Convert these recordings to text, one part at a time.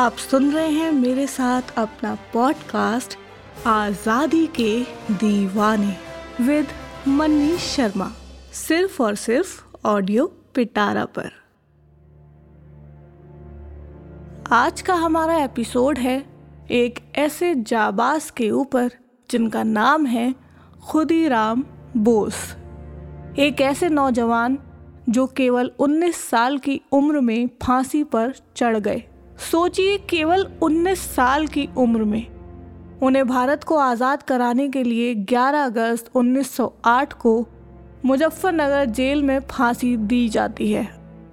आप सुन रहे हैं मेरे साथ अपना पॉडकास्ट आज़ादी के दीवाने विद मनीष शर्मा। सिर्फ़ और सिर्फ़ ऑडियो पिटारा पर। आज का हमारा एपिसोड है एक ऐसे जाबाज के ऊपर, जिनका नाम है खुदीराम बोस। एक ऐसे नौजवान, जो केवल 19 साल की उम्र में फांसी पर चढ़ गए। सोचिए केवल 19 साल की उम्र में। उन्हें भारत को आज़ाद कराने के लिए 11 अगस्त 1908 को मुजफ्फरनगर जेल में फांसी दी जाती है।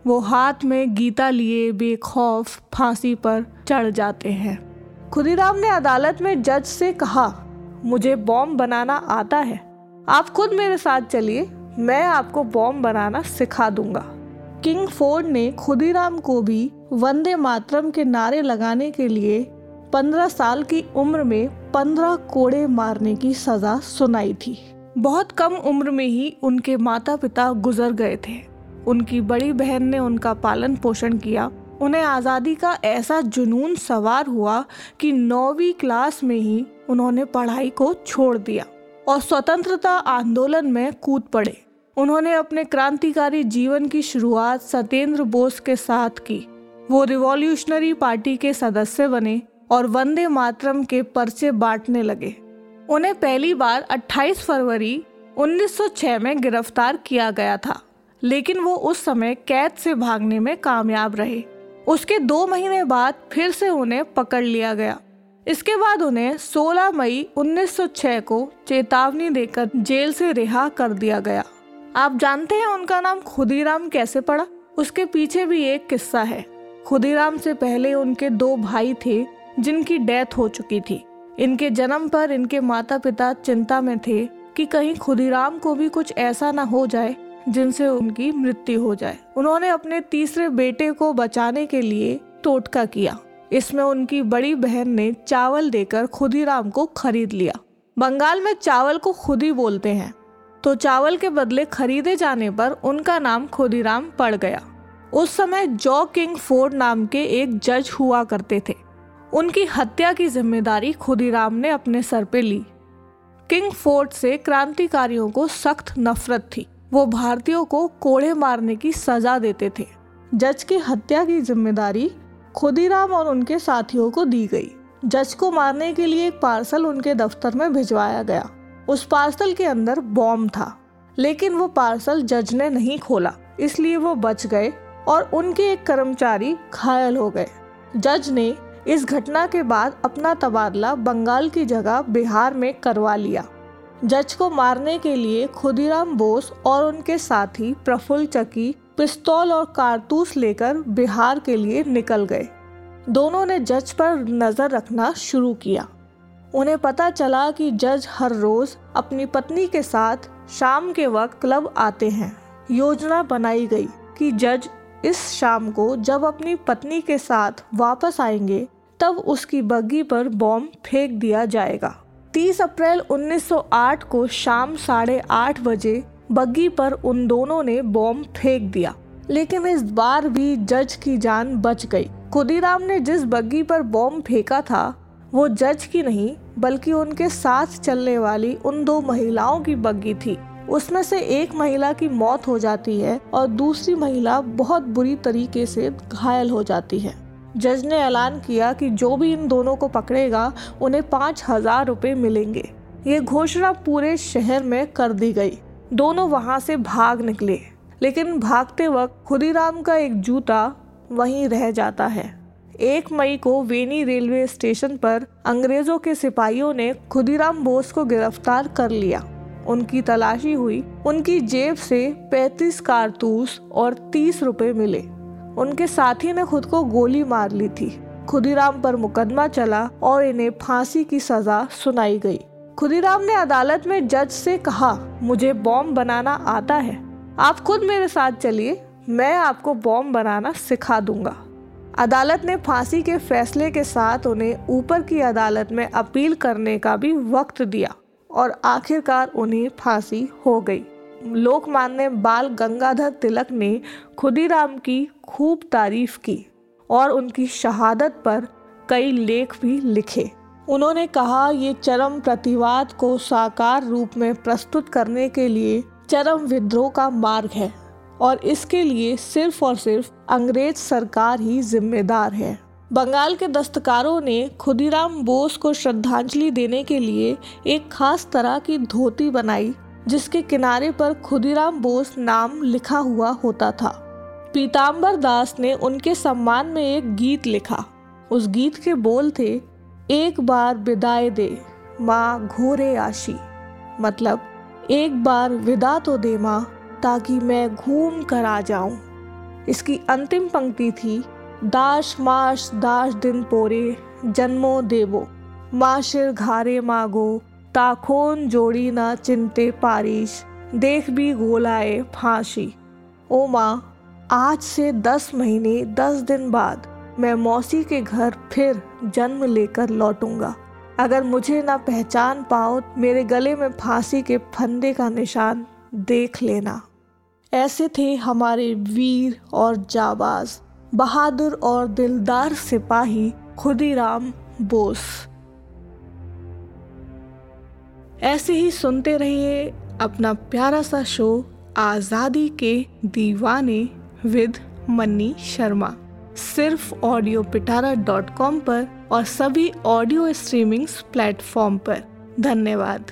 वो हाथ में गीता लिए बेखौफ फांसी पर चढ़ जाते हैं। खुदीराम ने अदालत में जज से कहा, मुझे बॉम्ब बनाना आता है। आप खुद मेरे साथ चलिए, मैं आपको बॉम्ब बनाना सिखा दूँगा। किंग फोर्ड ने खुदीराम को भी वंदे मातरम के नारे लगाने के लिए पंद्रह साल की उम्र में पंद्रह कोड़े मारने की सजा सुनाई थी। बहुत कम उम्र में ही उनके माता पिता गुजर गए थे। उनकी बड़ी बहन ने उनका पालन पोषण किया। उन्हें आज़ादी का ऐसा जुनून सवार हुआ कि नौवीं क्लास में ही उन्होंने पढ़ाई को छोड़ दिया और स्वतंत्रता आंदोलन में कूद पड़े। उन्होंने अपने क्रांतिकारी जीवन की शुरुआत सत्येंद्र बोस के साथ की। वो रिवॉल्यूशनरी पार्टी के सदस्य बने और वंदे मातरम के पर्चे बांटने लगे। उन्हें पहली बार 28 फरवरी 1906 में गिरफ़्तार किया गया था, लेकिन वो उस समय कैद से भागने में कामयाब रहे। उसके दो महीने बाद फिर से उन्हें पकड़ लिया गया। इसके बाद उन्हें 16 मई 1906 को चेतावनी देकर जेल से रिहा कर दिया गया। आप जानते हैं उनका नाम खुदीराम कैसे पड़ा? उसके पीछे भी एक किस्सा है। खुदीराम से पहले उनके दो भाई थे, जिनकी डेथ हो चुकी थी। इनके जन्म पर इनके माता पिता चिंता में थे कि कहीं खुदीराम को भी कुछ ऐसा ना हो जाए, जिनसे उनकी मृत्यु हो जाए। उन्होंने अपने तीसरे बेटे को बचाने के लिए टोटका किया। इसमें उनकी बड़ी बहन ने चावल देकर खुदीराम को खरीद लिया। बंगाल में चावल को खुदी बोलते हैं। तो चावल के बदले खरीदे जाने पर उनका नाम खुदीराम पड़ गया। उस समय जॉ किंग फोर्ड नाम के एक जज हुआ करते थे। उनकी हत्या की ज़िम्मेदारी खुदीराम ने अपने सर पे ली। किंग फोर्ड से क्रांतिकारियों को सख्त नफरत थी। वो भारतीयों को कोड़े मारने की सजा देते थे। जज की हत्या की ज़िम्मेदारी खुदीराम और उनके साथियों को दी गई। जज को मारने के लिए एक पार्सल उनके दफ्तर में भिजवाया गया। उस पार्सल के अंदर बॉम्ब था, लेकिन वो पार्सल जज ने नहीं खोला, इसलिए वो बच गए और उनके एक कर्मचारी घायल हो गए। जज ने इस घटना के बाद अपना तबादला बंगाल की जगह बिहार में करवा लिया। जज को मारने के लिए खुदीराम बोस और उनके साथी प्रफुल्ल चकी पिस्तौल और कारतूस लेकर बिहार के लिए निकल गए। दोनों ने जज पर नज़र रखना शुरू किया। उन्हें पता चला कि जज हर रोज अपनी पत्नी के साथ शाम के वक्त क्लब आते हैं। योजना बनाई गई कि जज इस शाम को जब अपनी पत्नी के साथ वापस आएँगे, तब उसकी बग्गी पर बॉम्ब फेंक दिया जाएगा। 30 अप्रैल 1908 को शाम साढ़े आठ बजे बग्गी पर उन दोनों ने बॉम्ब फेंक दिया। लेकिन इस बार भी जज की जान बच गई। खुदीराम ने जिस बग्गी पर बॉम्ब फेंका था वो जज की नहीं, बल्कि उनके साथ चलने वाली उन दो महिलाओं की बग्गी थी। उसमें से एक महिला की मौत हो जाती है और दूसरी महिला बहुत बुरी तरीके से घायल हो जाती है। जज ने ऐलान किया कि जो भी इन दोनों को पकड़ेगा, उन्हें पाँच हज़ार रुपए मिलेंगे। ये घोषणा पूरे शहर में कर दी गई। दोनों वहाँ से भाग निकले, लेकिन भागते वक्त खुदीराम का एक जूता वहीं रह जाता है। एक मई को वेनी रेलवे स्टेशन पर अंग्रेज़ों के सिपाहियों ने खुदीराम बोस को गिरफ़्तार कर लिया। उनकी तलाशी हुई। उनकी जेब से 35 कारतूस और 30 रुपए मिले। उनके साथी ने खुद को गोली मार ली थी। खुदीराम पर मुकदमा चला और इन्हें फांसी की सजा सुनाई गई। खुदीराम ने अदालत में जज से कहा, मुझे बॉम्ब बनाना आता है। आप खुद मेरे साथ चलिए। मैं आपको बॉम्ब बनाना सिखा दूँगा। अदालत ने फांसी के फैसले के साथ उन्हें ऊपर की अदालत में अपील करने का भी वक्त दिया और आखिरकार उन्हें फांसी हो गई। लोकमान्य बाल गंगाधर तिलक ने खुदीराम की खूब तारीफ़ की और उनकी शहादत पर कई लेख भी लिखे। उन्होंने कहा, ये चरम प्रतिवाद को साकार रूप में प्रस्तुत करने के लिए चरम विद्रोह का मार्ग है। और इसके लिए सिर्फ़ और सिर्फ़ अंग्रेज़ सरकार ही जिम्मेदार है। बंगाल के दस्तकारों ने खुदीराम बोस को श्रद्धांजलि देने के लिए एक खास तरह की धोती बनाई, जिसके किनारे पर खुदीराम बोस नाम लिखा हुआ होता था। पीताम्बर दास ने उनके सम्मान में एक गीत लिखा। उस गीत के बोल थे, एक बार विदाई दे, माँ घोरे आशी। मतलब एक बार विदा तो दे माँ ताकि मैं घूम कर आ जाऊँ। इसकी अंतिम पंक्ति थी, दाश माश दाश दिन पोरे, जन्मो देवो। माशिर घारे मागो, ताखोन जोड़ी ना चिंते पारिश। देख भी गोलाए फांसी। ओ माँ, आज से दस महीने, दस दिन बाद मैं मौसी के घर फिर जन्म लेकर लौटूँगा। अगर मुझे ना पहचान पाओ, मेरे गले में फांसी के फंदे का निशान देख लेना। ऐसे थे हमारे वीर और जाबाज, बहादुर और दिलदार सिपाही खुदीराम बोस। ऐसे ही सुनते रहिए अपना प्यारा सा शो, आज़ादी के दीवाने विद मन्नी शर्मा। सिर्फ़ ऑडियो पिटारा डॉट कॉम पर और सभी ऑडियो स्ट्रीमिंग प्लेटफॉर्म पर। धन्यवाद।